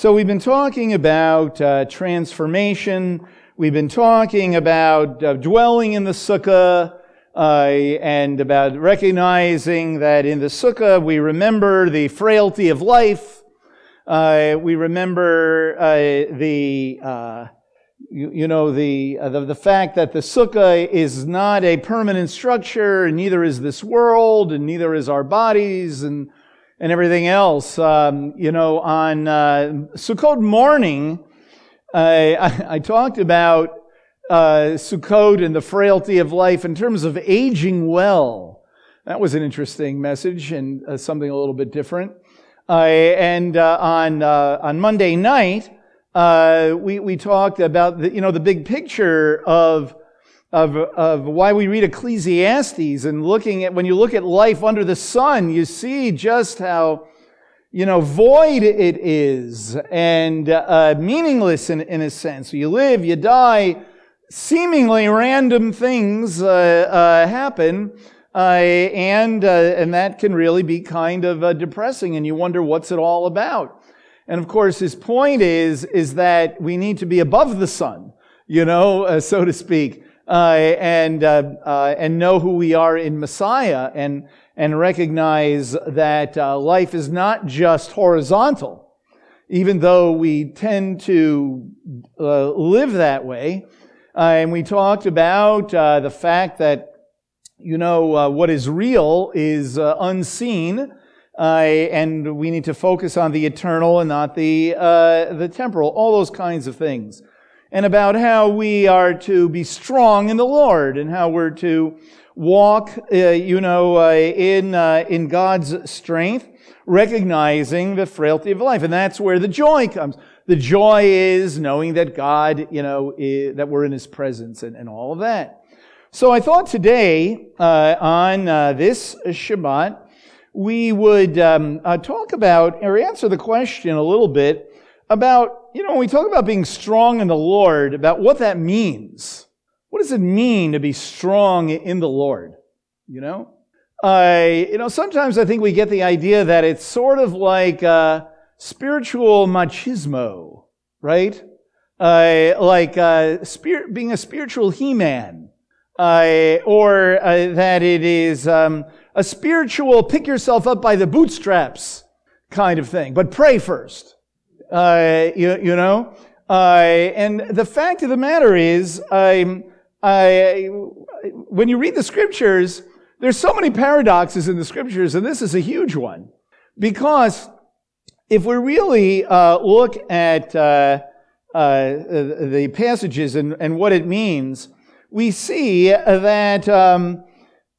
So we've been talking about uh, transformation. We've been talking about uh, dwelling in the sukkah uh, and about recognizing that in the sukkah we remember the frailty of life. Uh, we remember uh, the, uh, you, you, know, the, the, the fact that the sukkah is not a permanent structure, and neither is this world, and neither is our bodies, and and everything else. Um, you know, on uh, Sukkot morning, uh, I, I, talked about uh, Sukkot and the frailty of life in terms of aging well. That was an interesting message and uh, something a little bit different. Uh, and uh, on uh, on Monday night, we we talked about the you know the big picture of of, of why we read Ecclesiastes and looking at, when you look at life under the sun, you see just how, you know, void it is and uh, meaningless in, in a sense. You live, you die, seemingly random things uh, uh, happen, uh, and, uh, and that can really be kind of uh, depressing, and you wonder what's it all about. And of course, his point is, is that we need to be above the sun, you know, so to speak uh, and uh, uh, and know who we are in Messiah, and and recognize that uh, life is not just horizontal, even though we tend to uh, live that way. Uh, and we talked about the fact that you know what is real is unseen. and we need to focus on the eternal and not the the temporal. All those kinds of things and about how we are to be strong in the Lord and how we're to walk, uh, you know, uh, in, uh, in God's strength, recognizing the frailty of life. And that's where the joy comes. The joy is knowing that God, you know, is, that we're in His presence and, and all of that. So I thought today, uh, on uh, this Shabbat, we would um, uh, talk about or answer the question a little bit about, you know, when we talk about being strong in the Lord, about what that means. What does it mean to be strong in the Lord? You know? I, you know, sometimes I think we get the idea that it's sort of like uh, spiritual machismo, right? Uh, like uh, spirit, being a spiritual he-man, or uh, that it is um, a spiritual pick yourself up by the bootstraps kind of thing. But pray first. Uh, you, you, know? Uh, and the fact of the matter is, um, I, when you read the scriptures, there's so many paradoxes in the scriptures, and this is a huge one. Because if we really uh, look at uh, uh, the passages and, and, what it means, we see that um,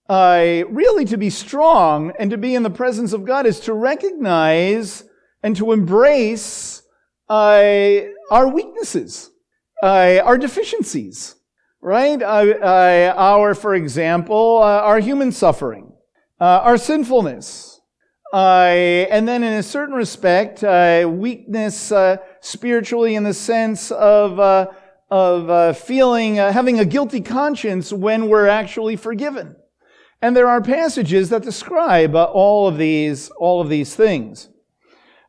uh, really to be strong and to be in the presence of God is to recognize and to embrace uh, our weaknesses, uh, our deficiencies, right? Uh, our, for example, our human suffering, our sinfulness, and then in a certain respect, weakness spiritually in the sense of of uh, feeling, uh, having a guilty conscience when we're actually forgiven. And there are passages that describe uh, all of these, all of these things.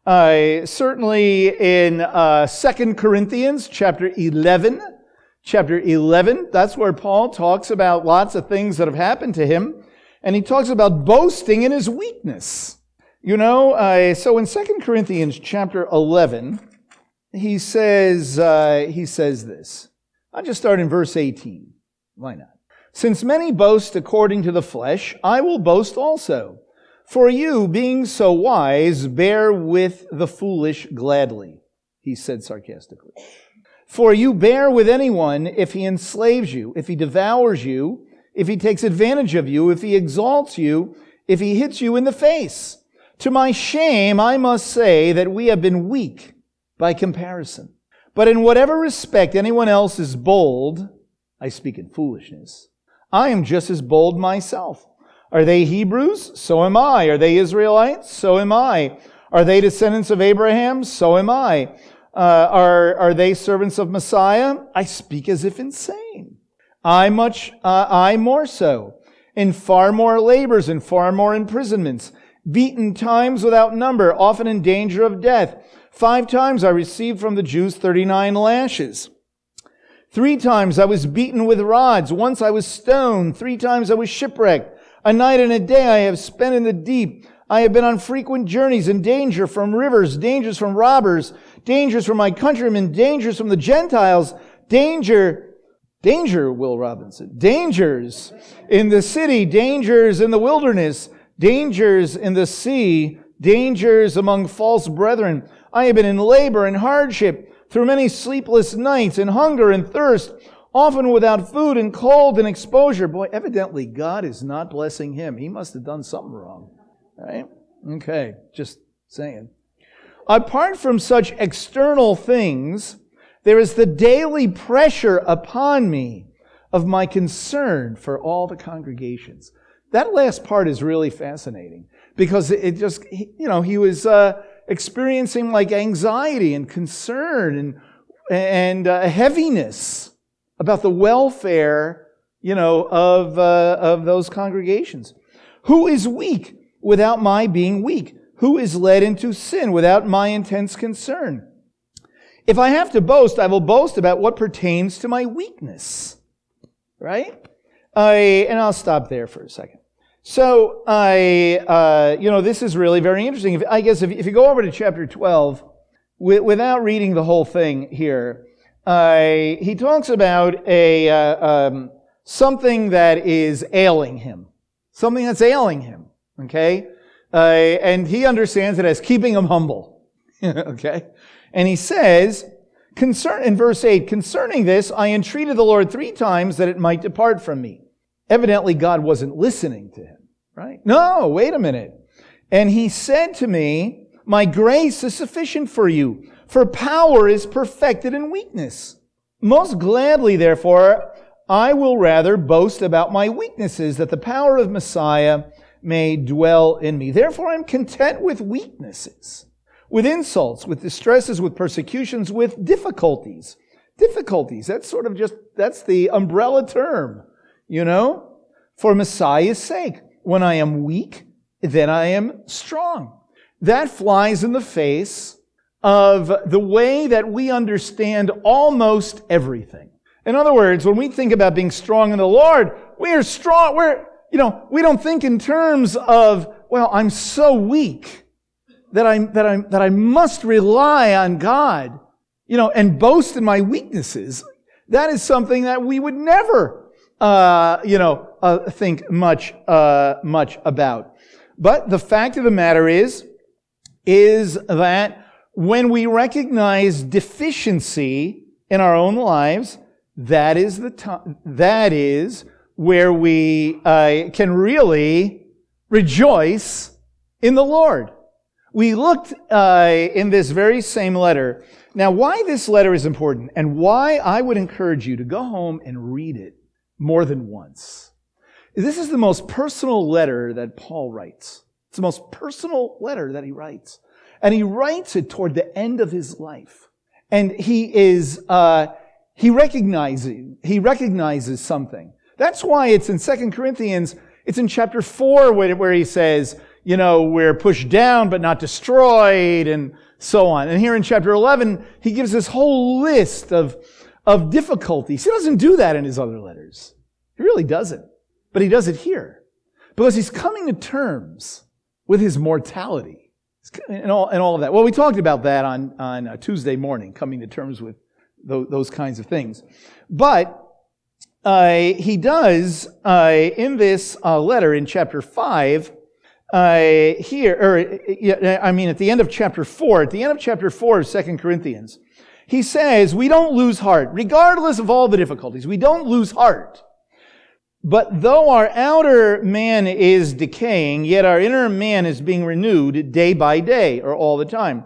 Uh, certainly in uh, 2 Corinthians chapter 11, chapter 11, that's where Paul talks about lots of things that have happened to him. And he talks about boasting in his weakness. You know, uh, so in 2 Corinthians chapter 11, he says, uh, he says this. I'll just start in verse 18. Why not? Since many boast according to the flesh, I will boast also. For you, being so wise, bear with the foolish gladly, he said sarcastically. For you bear with anyone if he enslaves you, if he devours you, if he takes advantage of you, if he exalts you, if he hits you in the face. To my shame, I must say that we have been weak by comparison. But in whatever respect anyone else is bold, I speak in foolishness, I am just as bold myself. Are they Hebrews? So am I. Are they Israelites? So am I. Are they descendants of Abraham? So am I. Uh, are, are they servants of Messiah? I speak as if insane. I much, uh, I more so. In far more labors and far more imprisonments. Beaten times without number, often in danger of death. Five times I received from the Jews 39 lashes. Three times I was beaten with rods. Once I was stoned. Three times I was shipwrecked. A night and a day I have spent in the deep. I have been on frequent journeys in danger from rivers, dangers from robbers, dangers from my countrymen, dangers from the Gentiles, danger, danger, Will Robinson, dangers in the city, dangers in the wilderness, dangers in the sea, dangers among false brethren. I have been in labor and hardship through many sleepless nights and hunger and thirst, often without food and cold and exposure. Boy, evidently God is not blessing him. He must have done something wrong. Right? Okay, just saying. Apart from such external things, there is the daily pressure upon me of my concern for all the congregations. That last part is really fascinating because it just, you know, he was, uh, experiencing like anxiety and concern and, and uh, heaviness about the welfare, you know, of, uh, of those congregations. Who is weak without my being weak? Who is led into sin without my intense concern? If I have to boast, I will boast about what pertains to my weakness. Right? I, and I'll stop there for a second. So I, uh, you know, this is really very interesting. If, I guess if, if, you go over to chapter 12, without reading the whole thing here, uh, he talks about a uh, um, something that is ailing him, something that's ailing him. Okay, uh, and he understands it as keeping him humble. okay, and he says, concern in verse eight, concerning this, I entreated the Lord three times that it might depart from me. Evidently, God wasn't listening to him, right? No, wait a minute. And he said to me, My grace is sufficient for you, for power is perfected in weakness. Most gladly, therefore, I will rather boast about my weaknesses, that the power of Messiah may dwell in me. Therefore, I'm content with weaknesses, with insults, with distresses, with persecutions, with difficulties. Difficulties, that's sort of just, that's the umbrella term you know, for Messiah's sake. When I am weak, then I am strong. That flies in the face of the way that we understand almost everything. In other words, when we think about being strong in the Lord, we are strong. We're, you know, we don't think in terms of, well, I'm so weak that I, that I, that I must rely on God, you know, and boast in my weaknesses. That is something that we would never uh, you know, uh, think much, uh, much about. But the fact of the matter is, is that when we recognize deficiency in our own lives, that is the time, that is where we uh, can really rejoice in the Lord. We looked uh, in this very same letter. Now, why this letter is important and why I would encourage you to go home and read it more than once. This is the most personal letter that Paul writes. It's the most personal letter that he writes. And he writes it toward the end of his life. And he is, uh, he recognizes, he recognizes something. That's why it's in Second Corinthians, it's in chapter 4 where, where he says, you know, we're pushed down but not destroyed and so on. And here in chapter 11, he gives this whole list of, of difficulties. He doesn't do that in his other letters. He really doesn't. But he does it here because he's coming to terms with his mortality and all, and all of that. Well, we talked about that on, on uh, Tuesday morning, coming to terms with those, those kinds of things. But uh, he does uh, in this uh, letter in chapter 5 uh, here, or I mean, at the end of chapter 4, at the end of chapter 4 of 2 Corinthians, he says, we don't lose heart, regardless of all the difficulties. We don't lose heart. But though our outer man is decaying, yet our inner man is being renewed day by day, or all the time.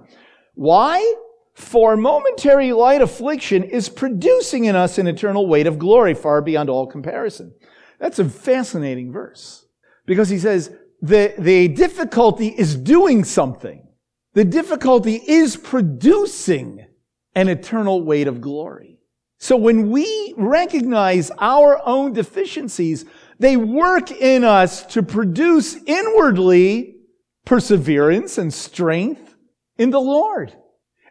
Why? For momentary light affliction is producing in us an eternal weight of glory far beyond all comparison. That's a fascinating verse. Because he says, the, the difficulty is doing something. The difficulty is producing an eternal weight of glory. So when we recognize our own deficiencies, they work in us to produce inwardly perseverance and strength in the Lord.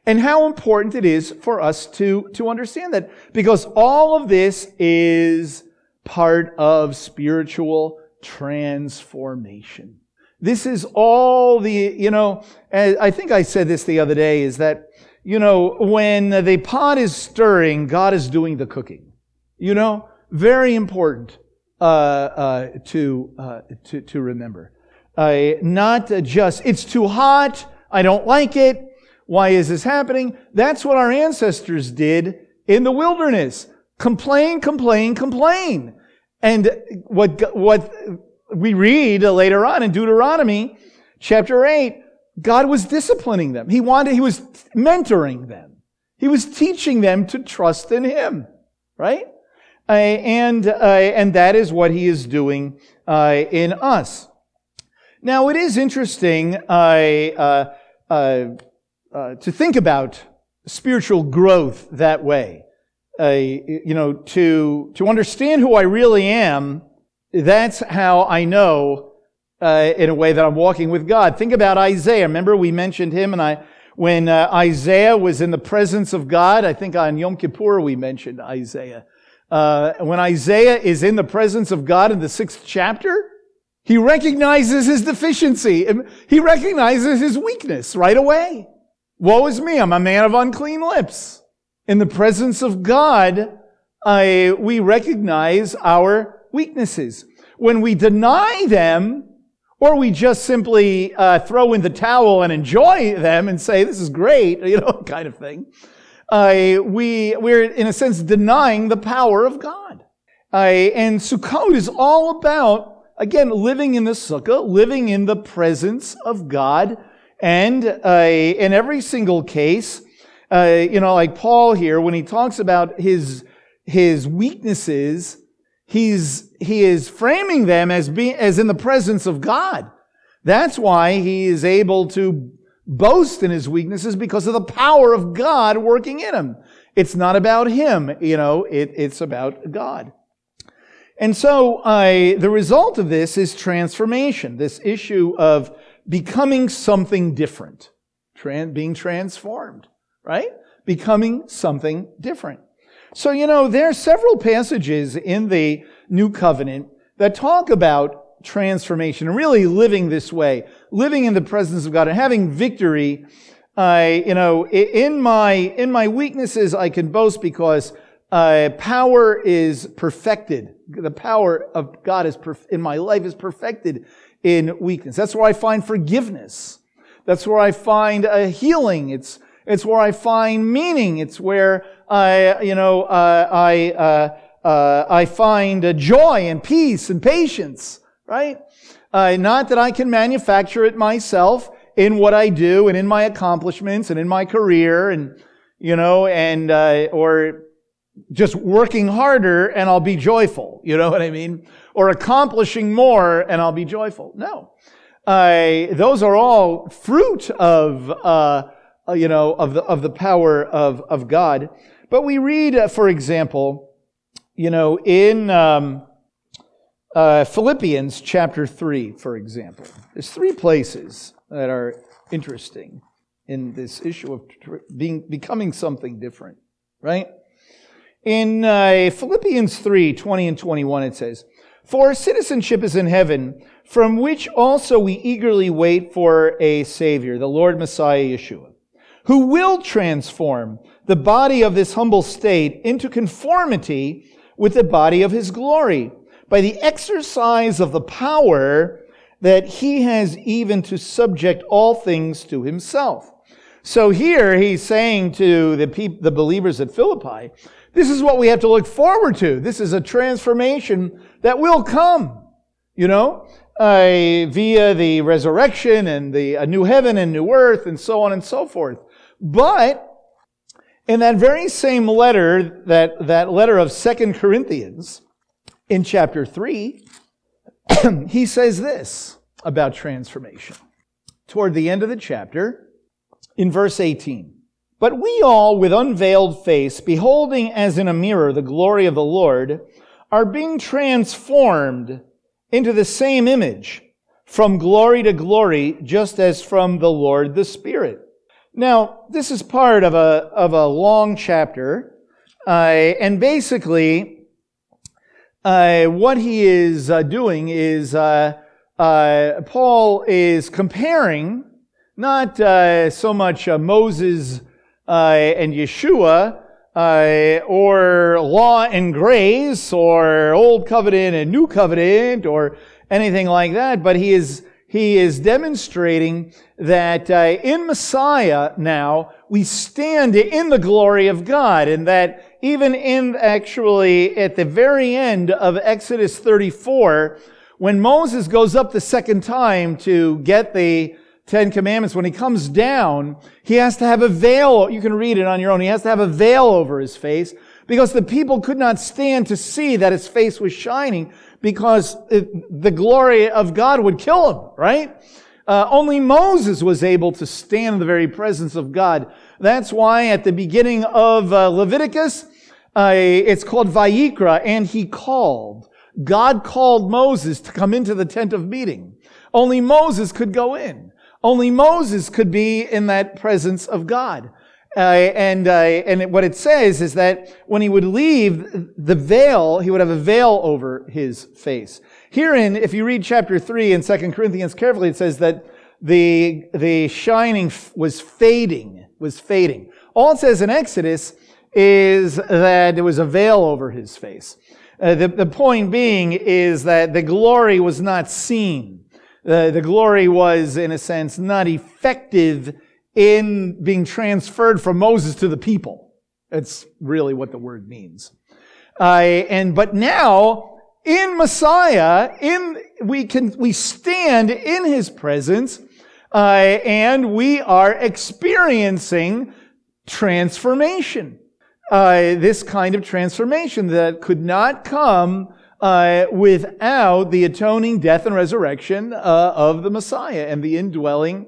And how important it is for us to, to understand that. Because all of this is part of spiritual transformation. This is all the, you know, I think I said this the other day, is that, you know, when the pot is stirring, God is doing the cooking. You know, very important uh, uh, to, uh, to, to remember. not just, it's too hot, I don't like it, why is this happening? That's what our ancestors did in the wilderness. Complain, complain, complain. And what, what we read later on in Deuteronomy chapter 8, God was disciplining them. He wanted, he was mentoring them. He was teaching them to trust in Him, right? Uh, and, uh, and that is what He is doing uh, in us. Now, it is interesting uh, uh, uh, to think about spiritual growth that way. you know, to, to understand who I really am that's how I know, uh, in a way that I'm walking with God. Think about Isaiah. Remember we mentioned him and I, when uh, Isaiah was in the presence of God, I think on Yom Kippur we mentioned Isaiah. Uh, when Isaiah is in the presence of God in the sixth chapter, he recognizes his deficiency. He recognizes his weakness right away. Woe is me, I'm a man of unclean lips. In the presence of God, I, we recognize our weaknesses. When we deny them, or we just simply uh, throw in the towel and enjoy them and say, this is great, you know, kind of thing, uh, we, we're in a sense denying the power of God. Uh, and Sukkot is all about, again, living in the sukkah, living in the presence of God. And in every single case, uh, you know, like Paul here, when he talks about his, his weaknesses, he's, he is framing them as being, as in the presence of God. That's why he is able to boast in his weaknesses because of the power of God working in him. It's not about him, you know, it, it's about God. And so uh, the result of this is transformation, this issue of becoming something different, Tran- being transformed, right? Becoming something different. So, you know, there are several passages in the New Covenant that talk about transformation and really living this way, living in the presence of God and having victory. I, you know, in my, in my weaknesses, I can boast because uh, power is perfected. The power of God is perf- in my life is perfected in weakness. That's where I find forgiveness. That's where I find a healing. It's, it's where I find meaning. It's where I, you know, uh, I, uh, uh, I find a joy and peace and patience, right? Uh, not that I can manufacture it myself in what I do and in my accomplishments and in my career and, you know, and, uh, or just working harder and I'll be joyful. You know what I mean? Or accomplishing more and I'll be joyful. No. those are all fruit of, uh, you know, of the, of the power of, of God. But we read, uh, for example, you know, in um, uh, Philippians chapter 3, for example, there's three places that are interesting in this issue of being, becoming something different, right? In uh, Philippians 3, 20 and 21, it says, For citizenship is in heaven, from which also we eagerly wait for a Savior, the Lord Messiah Yeshua, who will transform the body of this humble state into conformity with the body of his glory by the exercise of the power that he has even to subject all things to himself. So here he's saying to the the believers at Philippi, this is what we have to look forward to. This is a transformation that will come, you know, uh, via the resurrection and the a new heaven and new earth and so on and so forth. But in that very same letter, that, that letter of Second Corinthians, in chapter 3, he says this about transformation. Toward the end of the chapter, in verse 18. But we all, with unveiled face, beholding as in a mirror the glory of the Lord, are being transformed into the same image, from glory to glory, just as from the Lord the Spirit Now, this is part of a, of a long chapter, uh, and basically, uh, what he is uh, doing is uh, uh, Paul is comparing not uh, so much Moses and Yeshua, or law and grace or old covenant and new covenant or anything like that, but he is he is demonstrating that uh, in Messiah now we stand in the glory of God, and that even in actually at the very end of Exodus 34, when Moses goes up the second time to get the Ten Commandments, when he comes down, he has to have a veil. You can read it on your own. He has to have a veil over his face because the people could not stand to see that his face was shining because it, the glory of God would kill him, right? Uh, only Moses was able to stand in the very presence of God. That's why at the beginning of uh, Leviticus, uh, it's called Vayikra, and he called. God called Moses to come into the tent of meeting. Only Moses could go in. Only Moses could be in that presence of God. Uh, and uh, and what it says is that when he would leave the veil, he would have a veil over his face. Herein, if you read chapter three in Second Corinthians carefully, it says that the the shining was fading, was fading. All it says in Exodus is that there was a veil over his face. Uh, the, the point being is that the glory was not seen. Uh, the glory was, in a sense, not effective in being transferred from Moses to the people. That's really what the word means. Uh, and but now in Messiah, in we can we stand in His presence, uh, and we are experiencing transformation. Uh, this kind of transformation that could not come uh, without the atoning death and resurrection uh, of the Messiah and the indwelling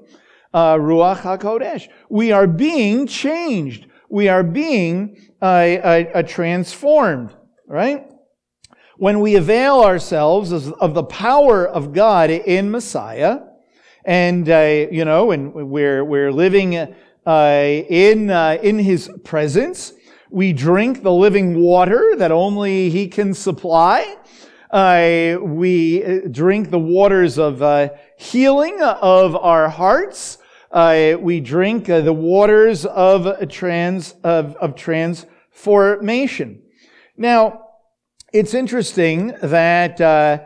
uh, Ruach HaKodesh. We are being changed. We are being uh, transformed, right? When we avail ourselves of the power of God in Messiah, and uh, you know, and we're we're living uh, in in His presence, we drink the living water that only He can supply. Uh, we uh, drink the waters of uh, healing of our hearts. Uh, we drink uh, the waters of trans of, of transformation. Now, it's interesting that uh,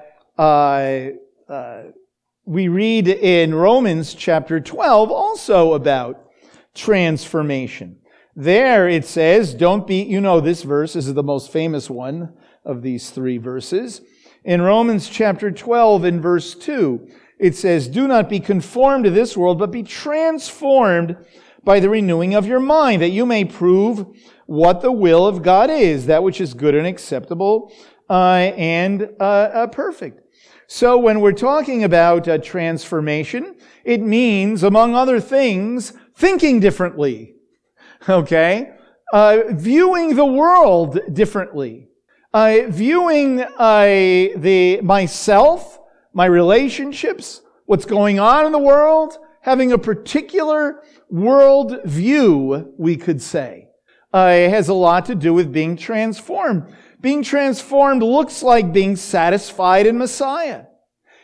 we read in Romans chapter 12 also about transformation. There it says, don't be, you know this verse, this is the most famous one of these three verses. In Romans chapter 12 in verse 2, it says, Do not be conformed to this world, but be transformed by the renewing of your mind, that you may prove what the will of God is, that which is good and acceptable uh, and uh, uh, perfect. So when we're talking about uh, transformation, it means, among other things, thinking differently. Okay? Uh, viewing the world differently uh, viewing the myself, my relationships, what's going on in the world, having a particular world view, we could say, uh, has a lot to do with being transformed. Being transformed looks like being satisfied in Messiah.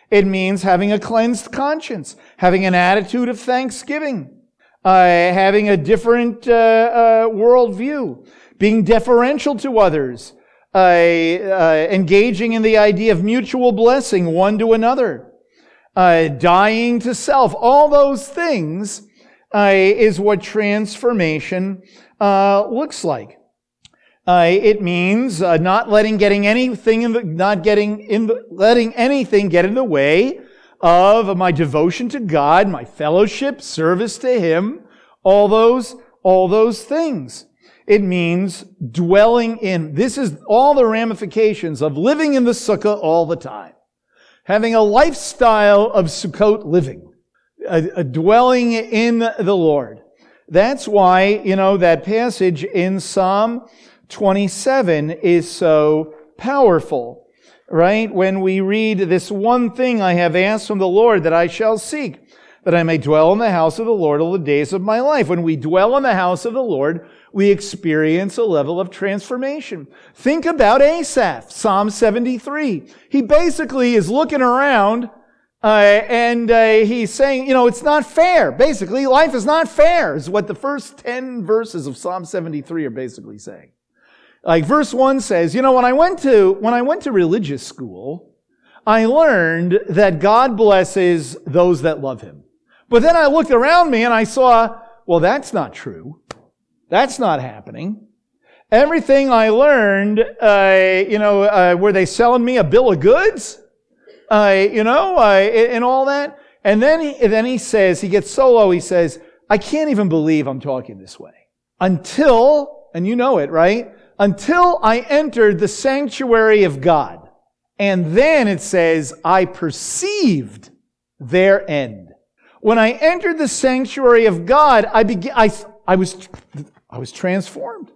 It means having a cleansed conscience, having an attitude of thanksgiving, uh, having a different uh, uh, worldview, being deferential to others, uh, uh, engaging in the idea of mutual blessing one to another, uh, dying to self. All those things uh, is what transformation uh, looks like. Uh, it means not letting getting anything in the, not getting in the, letting anything get in the way of my devotion to God, my fellowship, service to Him, all those, all those things. It means dwelling in. This is all the ramifications of living in the sukkah all the time. Having a lifestyle of Sukkot living. A, a dwelling in the Lord. That's why, you know, that passage in Psalm 27 is so powerful, right? When we read this one thing I have asked from the Lord that I shall seek, that I may dwell in the house of the Lord all the days of my life. When we dwell in the house of the Lord, we experience a level of transformation. Think about Asaph, Psalm 73. He basically is looking around uh, and uh, he's saying, you know, it's not fair. Basically, life is not fair, is what the first 10 verses of Psalm 73 are basically saying. Like verse 1 says, you know, when I went to, when I went to religious school, I learned that God blesses those that love him. But then I looked around me and I saw, well, that's not true. That's not happening. Everything I learned, uh, you know, uh, were they selling me a bill of goods? Uh, you know, and all that. And then he, then he says, he gets so low, he says, I can't even believe I'm talking this way. Until, and you know it, right? Until I entered the sanctuary of God. And then it says, I perceived their end. When I entered the sanctuary of God, I began, I, I was, I was transformed.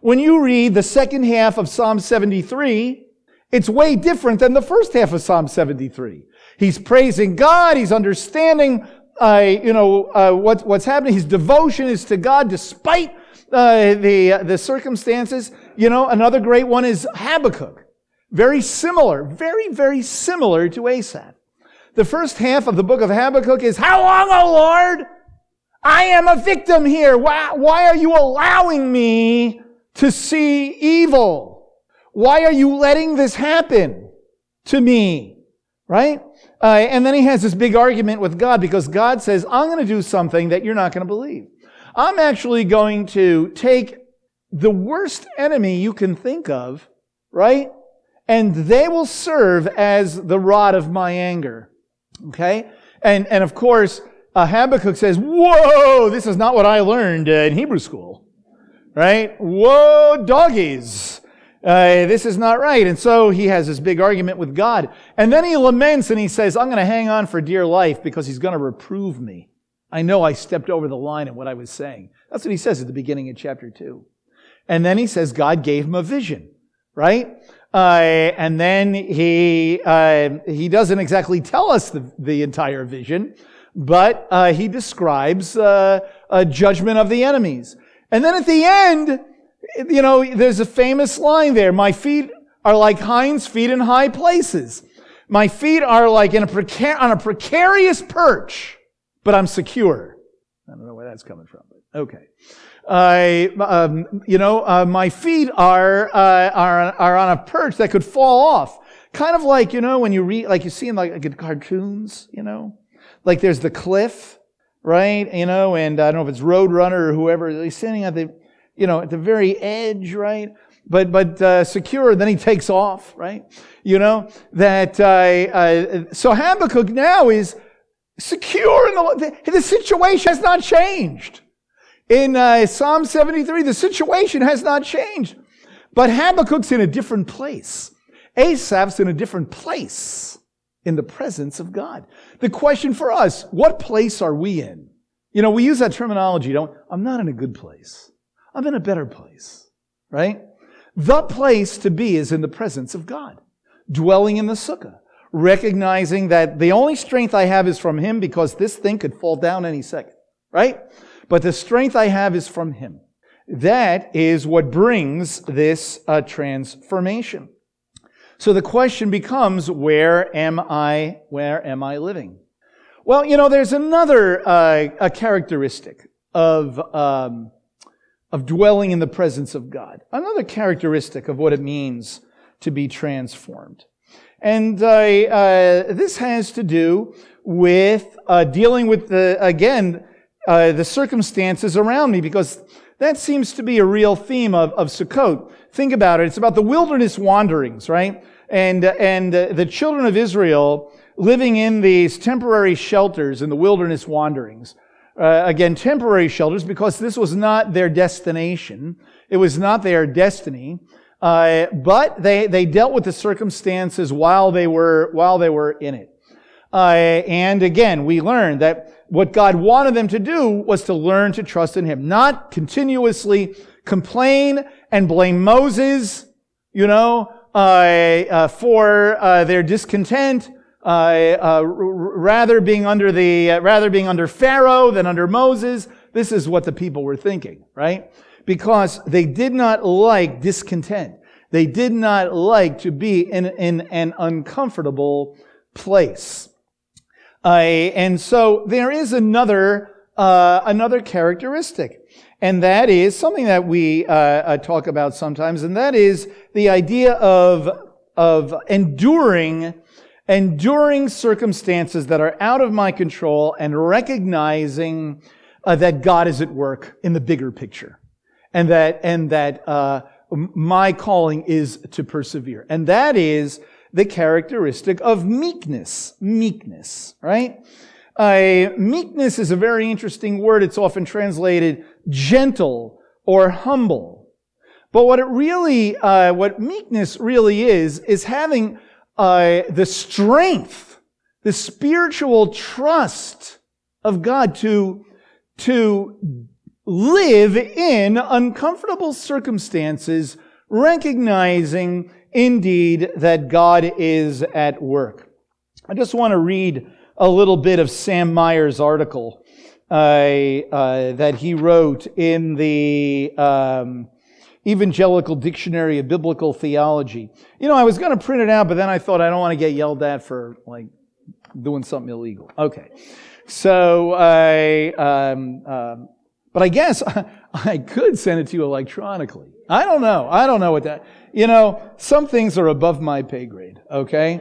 When you read the second half of Psalm 73, it's way different than the first half of Psalm 73. He's praising God. He's understanding, uh, you know, uh, what, what's happening. His devotion is to God despite uh, the, the circumstances. You know, another great one is Habakkuk. Very similar, very, very similar to Asaph. The first half of the book of Habakkuk is, How long, O Lord? I am a victim here. Why, why are you allowing me to see evil? Why are you letting this happen to me? Right? Uh, and then he has this big argument with God because God says, I'm going to do something that you're not going to believe. I'm actually going to take the worst enemy you can think of, right? And they will serve as the rod of my anger. Okay? And, and of course, uh, Habakkuk says, whoa, this is not what I learned uh, in Hebrew school. Right? Whoa, doggies uh, this is not right. And so he has this big argument with God. And then he laments and he says, I'm going to hang on for dear life because he's going to reprove me. I know I stepped over the line in what I was saying. That's what he says at the beginning of chapter 2. And then he says God gave him a vision, right? Uh, and then he uh, he doesn't exactly tell us the, the entire vision, but uh, he describes uh, a judgment of the enemies. And then at the end, you know, there's a famous line there. My feet are like hinds' feet in high places. My feet are like in a precar- on a precarious perch, but I'm secure. I don't know where that's coming from, but okay. I, um, you know, uh, my feet are, uh, are, are on a perch that could fall off. Kind of like, you know, when you read, like you see in like, like cartoons, you know, like there's the cliff, right? You know, and I don't know if it's Roadrunner or whoever, he's standing at the, you know, at the very edge, right? But, but, uh, secure, then he takes off, right? You know, that, uh, uh, so Habakkuk now is secure in the, the, the situation has not changed. In, uh, Psalm 73, the situation has not changed. But Habakkuk's in a different place. Asaph's in a different place in the presence of God. The question for us, what place are we in? You know, we use that terminology, don't, I'm not in a good place. I'm in a better place, right? The place to be is in the presence of God, dwelling in the sukkah, recognizing that the only strength I have is from Him because this thing could fall down any second, right? But the strength I have is from Him. That is what brings this uh, transformation. So the question becomes, where am I, where am I living? Well, you know, there's another uh, a characteristic of um, of dwelling in the presence of God. Another characteristic of what it means to be transformed. And uh, uh, this has to do with uh, dealing with the, again, uh, the circumstances around me, because that seems to be a real theme of, of Sukkot. Think about it. It's about the wilderness wanderings, right? And, and the children of Israel living in these temporary shelters in the wilderness wanderings uh, again, temporary shelters because this was not their destination. It was not their destiny. Uh, but they, they dealt with the circumstances while they were, while they were in it. Uh, and again, we learned that what God wanted them to do was to learn to trust in Him, not continuously complain and blame Moses, you know, uh, uh, for uh, their discontent, uh, uh, rather being under the, rather being under Pharaoh than under Moses. This is what the people were thinking, right? Because they did not like discontent. They did not like to be in, in an uncomfortable place. Uh, and so there is another, uh, another characteristic. And that is something that we uh, uh talk about sometimes, and that is the idea of, of enduring enduring circumstances that are out of my control and recognizing uh, that God is at work in the bigger picture and that, and that, uh, my calling is to persevere. And that is the characteristic of meekness. Meekness, right? Uh, meekness is a very interesting word. It's often translated gentle or humble. But what it really, uh, what meekness really is, is having uh, the strength, the spiritual trust of God to, to live in uncomfortable circumstances, recognizing indeed that God is at work. I just want to read a little bit of Sam Meyer's article uh, uh, that he wrote in the um, Evangelical Dictionary of Biblical Theology. You know, I was going to print it out, but then I thought I don't want to get yelled at for like doing something illegal. Okay. So I, um, um, but I guess I could send it to you electronically. I don't know. I don't know what that, you know, some things are above my pay grade. Okay.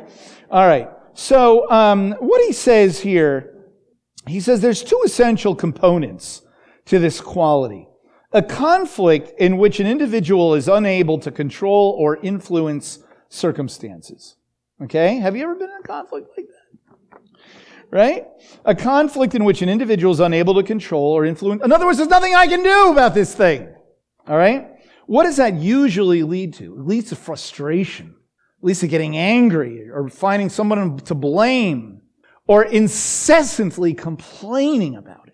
All right. So, um, what he says here, he says there's two essential components to this quality a conflict in which an individual is unable to control or influence circumstances. Okay? Have you ever been in a conflict like that? Right? A conflict in which an individual is unable to control or influence. In other words, there's nothing I can do about this thing. All right? What does that usually lead to? It leads to frustration. It leads to getting angry or finding someone to blame or incessantly complaining about it.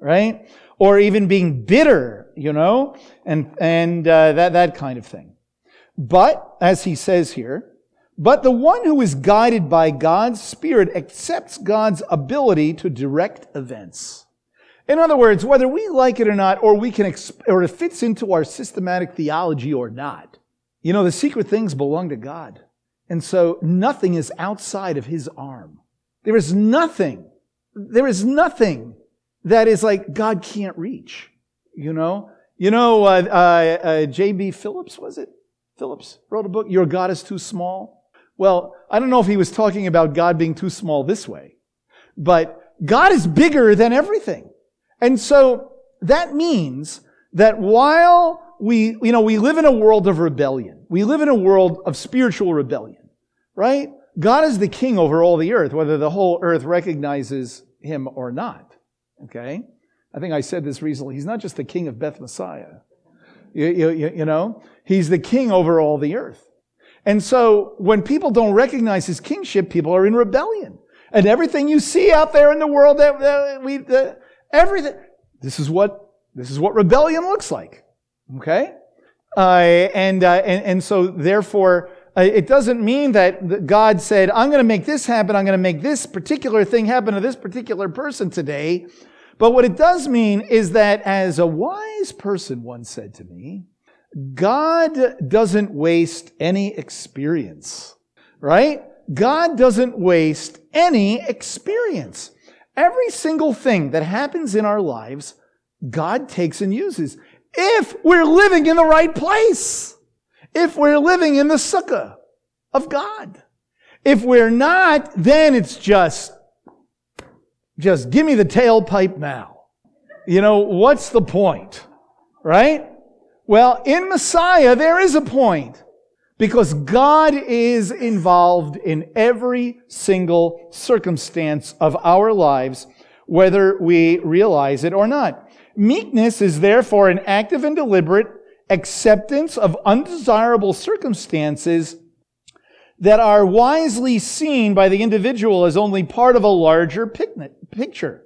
Right? or even being bitter, you know, and, and uh, that, that kind of thing. But, as he says here, but the one who is guided by God's Spirit accepts God's ability to direct events. In other words, whether we like it or not, or we can, exp- or it fits into our systematic theology or not, you know, the secret things belong to God. And so nothing is outside of his arm. There is nothing, there is nothing that is like God can't reach. You know, you know, uh, uh, uh J.B. Phillips was it? Phillips wrote a book. Your God is too small. Well, I don't know if he was talking about God being too small this way, but God is bigger than everything, and so that means that while we, you know, we live in a world of rebellion, we live in a world of spiritual rebellion, right? God is the king over all the earth, whether the whole earth recognizes him or not. Okay? I think I said this recently. He's not just the king of Beth Messiah. You, you, you, know, he's the king over all the earth. And so when people don't recognize his kingship, people are in rebellion. And everything you see out there in the world that, that we, that, everything, this is what, this is what rebellion looks like. Okay? Uh, and, uh, and, and so therefore, uh, it doesn't mean that God said, I'm going to make this happen. I'm going to make this particular thing happen to this particular person today. But what it does mean is that as a wise person once said to me, God doesn't waste any experience, right? God doesn't waste any experience. Every single thing that happens in our lives, God takes and uses if we're living in the right place, if we're living in the sukkah of God. If we're not, then it's just just give me the tailpipe now. You know, what's the point? Right? Well, in Messiah, there is a point because God is involved in every single circumstance of our lives, whether we realize it or not. Meekness is therefore an active and deliberate acceptance of undesirable circumstances that are wisely seen by the individual as only part of a larger picture.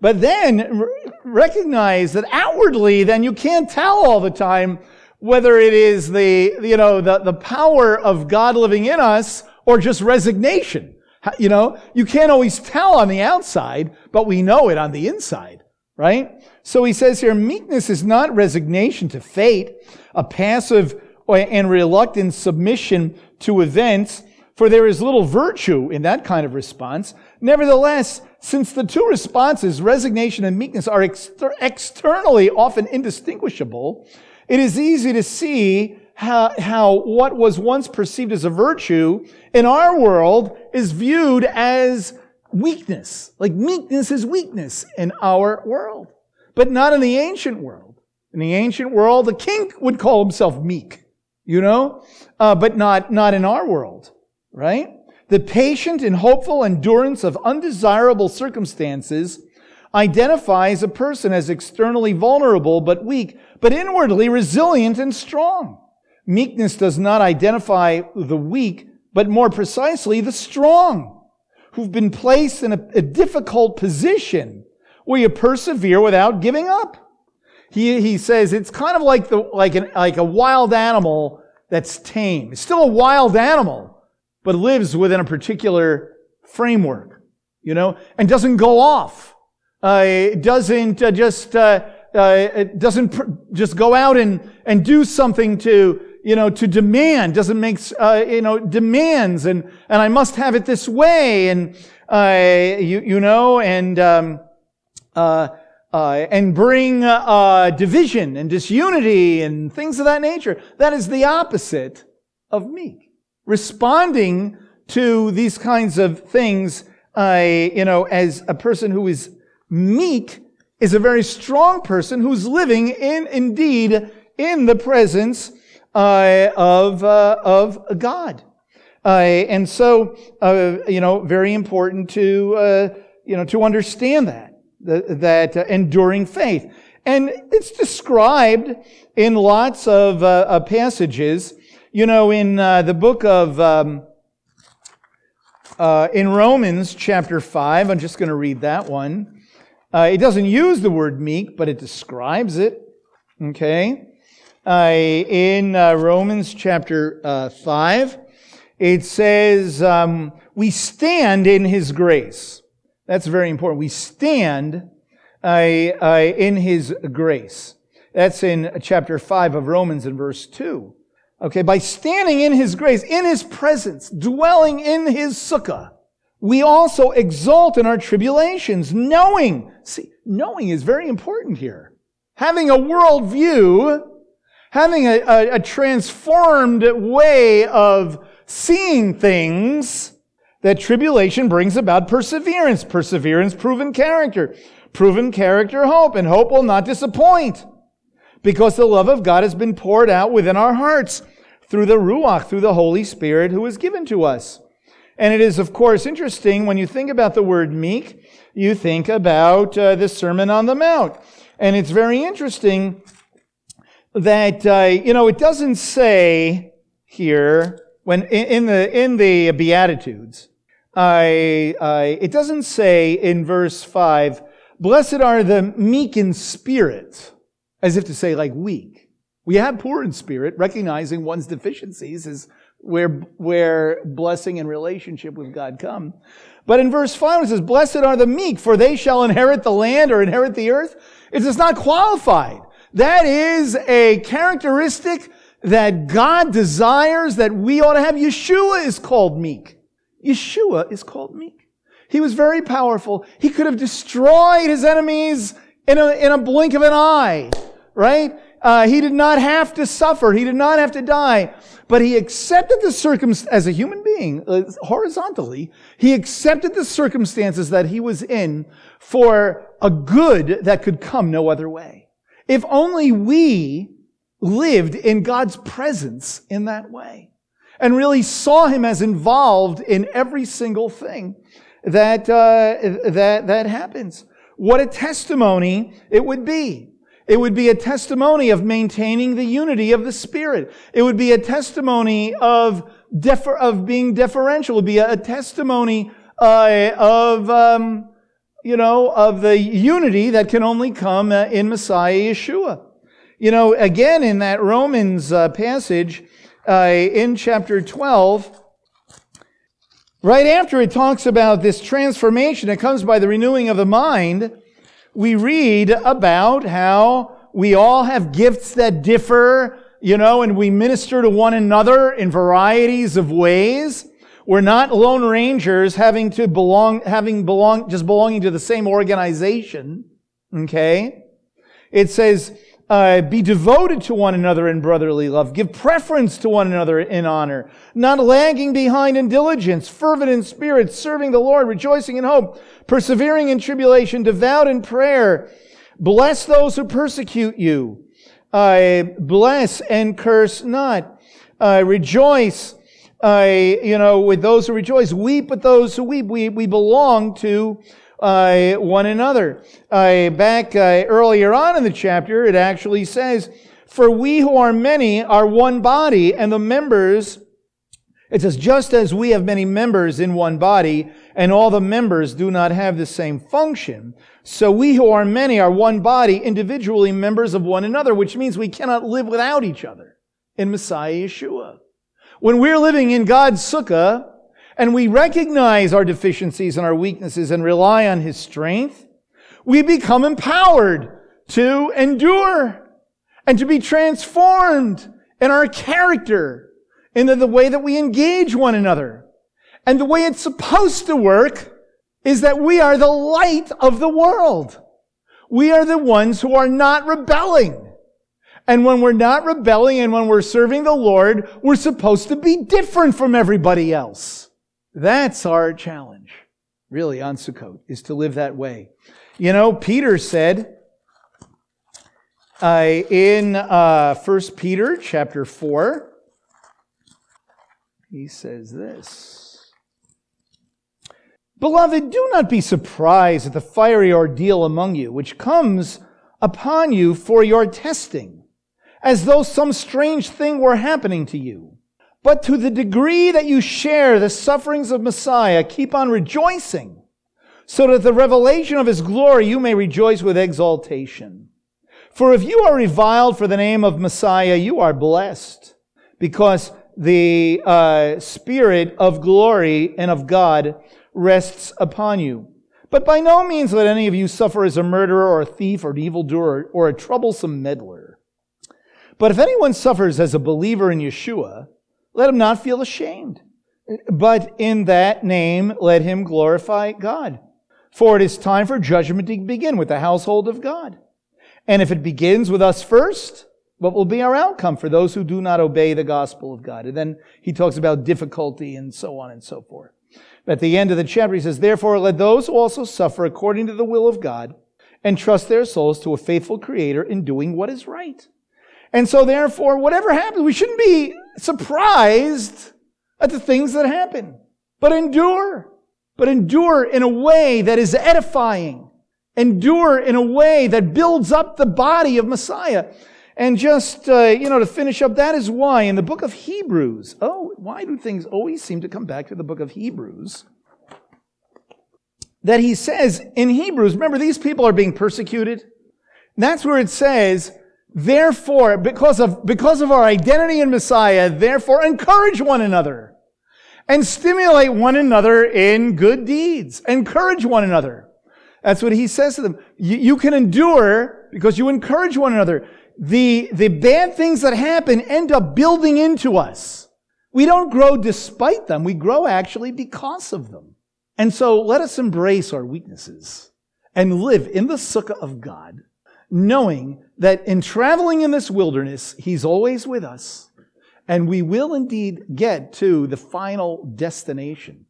But then recognize that outwardly, then you can't tell all the time whether it is the, you know, the, the power of God living in us or just resignation. You know, you can't always tell on the outside, but we know it on the inside, right? So he says here, meekness is not resignation to fate, a passive and reluctant submission to events, for there is little virtue in that kind of response. Nevertheless, since the two responses, resignation and meekness, are exter- externally often indistinguishable, it is easy to see how, how what was once perceived as a virtue in our world is viewed as weakness. Like meekness is weakness in our world, but not in the ancient world. In the ancient world, the king would call himself meek, you know, uh, but not, not in our world, right? The patient and hopeful endurance of undesirable circumstances identifies a person as externally vulnerable but weak, but inwardly resilient and strong. Meekness does not identify the weak, but more precisely the strong, who've been placed in a, a difficult position where you persevere without giving up. He, he says it's kind of like the, like an, like a wild animal that's tame. It's still a wild animal, but lives within a particular framework, you know, and doesn't go off. Uh, doesn't uh, just, uh, doesn't just go out and, and do something to, you know, to demand, doesn't make, uh, you know, demands and, and I must have it this way and, uh, you, you know, and, um, uh, uh, and bring uh, division and disunity and things of that nature. That is the opposite of meek. Responding to these kinds of things, you know, as a person who is meek is a very strong person who's living in, indeed, in the presence uh, of, uh, of God. Uh, and so, uh, you know, very important to, uh, you know, to understand that, that uh, enduring faith. And it's described in lots of passages. You know, in the book of, um, in Romans chapter 5, I'm just going to read that one. It doesn't use the word meek, but it describes it. Okay? uh, in uh, Romans chapter uh, 5. It says, um, We stand in his grace. That's very important. We stand uh, uh, in his grace. That's in chapter 5 of Romans in verse 2. Okay, by standing in his grace, in his presence, dwelling in his sukkah, we also exult in our tribulations, knowing, see, knowing is very important here. Having a worldview having a, a, a transformed way of seeing things, that tribulation brings about perseverance. Perseverance, proven character. Proven character, hope. And hope will not disappoint. Because the love of God has been poured out within our hearts through the Ruach, through the Holy Spirit who is given to us. And it is, of course, interesting when you think about the word meek, you think about uh, the Sermon on the Mount. And it's very interesting that, uh, you know, it doesn't say here, when in, the, in the Beatitudes, I, I, it doesn't say in verse 5, blessed are the meek in spirit, as if to say like weak. We have poor in spirit, recognizing one's deficiencies is where, where blessing and relationship with God come. But in verse 5 it says, blessed are the meek, for they shall inherit the land or inherit the earth. It is just not qualified. That is a characteristic that God desires that we ought to have. Yeshua is called meek. Yeshua is called meek. He was very powerful. He could have destroyed his enemies in a, in a blink of an eye, right? Uh, he did not have to suffer. He did not have to die. But he accepted the circumstances, as a human being, uh, horizontally, he accepted the circumstances that he was in for a good that could come no other way. If only we lived in God's presence in that way and really saw him as involved in every single thing that, uh, that, that happens. What a testimony it would be. It would be a testimony of maintaining the unity of the Spirit. It would be a testimony of of being deferential. It would be a, testimony uh, of um, you know, of the unity that can only come uh, in Messiah Yeshua. You know, again, in that Romans uh, passage, uh, in chapter 12, Right after it talks about this transformation that comes by the renewing of the mind, we read about how we all have gifts that differ, you know, and we minister to one another in varieties of ways. We're not lone rangers having to belong, having belong, just belonging to the same organization. Okay? It says, uh, be devoted to one another in brotherly love. Give preference to one another in honor. Not lagging behind in diligence, fervent in spirit, serving the Lord, rejoicing in hope, persevering in tribulation, devout in prayer. Bless those who persecute you. Uh, bless and curse not. Uh, rejoice, you know, with those who rejoice. Weep with those who weep. We, we belong to uh, one another. Uh, back uh, earlier on in the chapter, it actually says, For we who are many are one body, and the members, it says, just as we have many members in one body, and all the members do not have the same function, so we who are many are one body, individually members of one another, which means we cannot live without each other in Messiah Yeshua. When we're living in God's sukkah, and we recognize our deficiencies and our weaknesses and rely on His strength, we become empowered to endure and to be transformed in our character, in the way that we engage one another. And the way it's supposed to work is that we are the light of the world. We are the ones who are not rebelling. And when we're not rebelling and when we're serving the Lord, we're supposed to be different from everybody else. That's our challenge, really, on Sukkot, is to live that way. You know, Peter said uh, in uh, 1 Peter chapter 4, he says this Beloved, do not be surprised at the fiery ordeal among you, which comes upon you for your testing, as though some strange thing were happening to you. But to the degree that you share the sufferings of Messiah, keep on rejoicing, so that the revelation of his glory you may rejoice with exaltation. For if you are reviled for the name of Messiah, you are blessed, because the uh, Spirit of glory and of God rests upon you. But by no means let any of you suffer as a murderer or a thief or an evildoer or a troublesome meddler. But if anyone suffers as a believer in Yeshua, let him not feel ashamed. But in that name, let him glorify God. For it is time for judgment to begin with the household of God. And if it begins with us first, what will be our outcome for those who do not obey the gospel of God? And then he talks about difficulty and so on and so forth. At the end of the chapter, he says, Therefore, let those also suffer according to the will of God and trust their souls to a faithful Creator in doing what is right. And so, therefore, whatever happens, we shouldn't be surprised at the things that happen, but endure. But endure in a way that is edifying. Endure in a way that builds up the body of Messiah. And just, uh, you know, to finish up, that is why in the book of Hebrews, oh, why do things always seem to come back to the book of Hebrews? That he says in Hebrews, remember, these people are being persecuted. that's where it says, Therefore, because of, because of our identity in Messiah, therefore encourage one another and stimulate one another in good deeds. Encourage one another. That's what he says to them. You, you can endure because you encourage one another. The, the bad things that happen end up building into us. We don't grow despite them. We grow actually because of them. And so let us embrace our weaknesses and live in the sukkah of God knowing that in traveling in this wilderness, He's always with us, and we will indeed get to the final destination.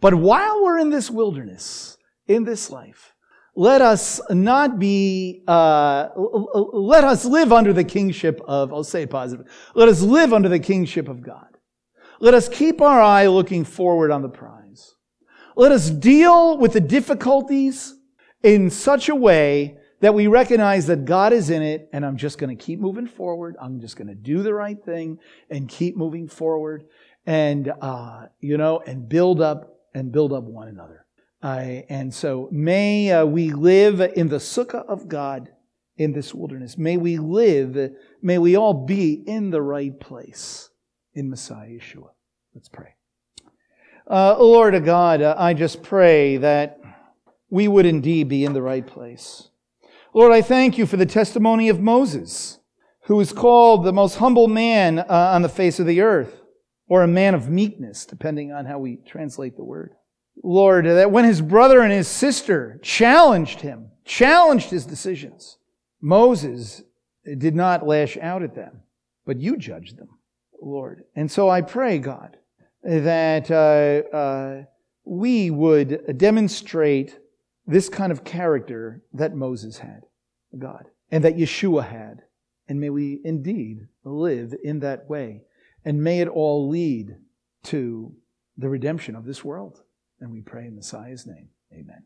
But while we're in this wilderness, in this life, let us not be, uh, let us live under the kingship of, I'll say it positive, let us live under the kingship of God. Let us keep our eye looking forward on the prize. Let us deal with the difficulties in such a way that we recognize that God is in it and I'm just going to keep moving forward. I'm just going to do the right thing and keep moving forward and, uh, you know, and build up and build up one another. Uh, and so may uh, we live in the sukkah of God in this wilderness. May we live, may we all be in the right place in Messiah Yeshua. Let's pray. Uh, Lord of God, uh, I just pray that we would indeed be in the right place. Lord, I thank you for the testimony of Moses, who is called the most humble man uh, on the face of the earth, or a man of meekness, depending on how we translate the word. Lord, that when his brother and his sister challenged him, challenged his decisions, Moses did not lash out at them, but you judged them, Lord. And so I pray, God, that uh, uh, we would demonstrate this kind of character that Moses had, God, and that Yeshua had. And may we indeed live in that way. And may it all lead to the redemption of this world. And we pray in Messiah's name. Amen.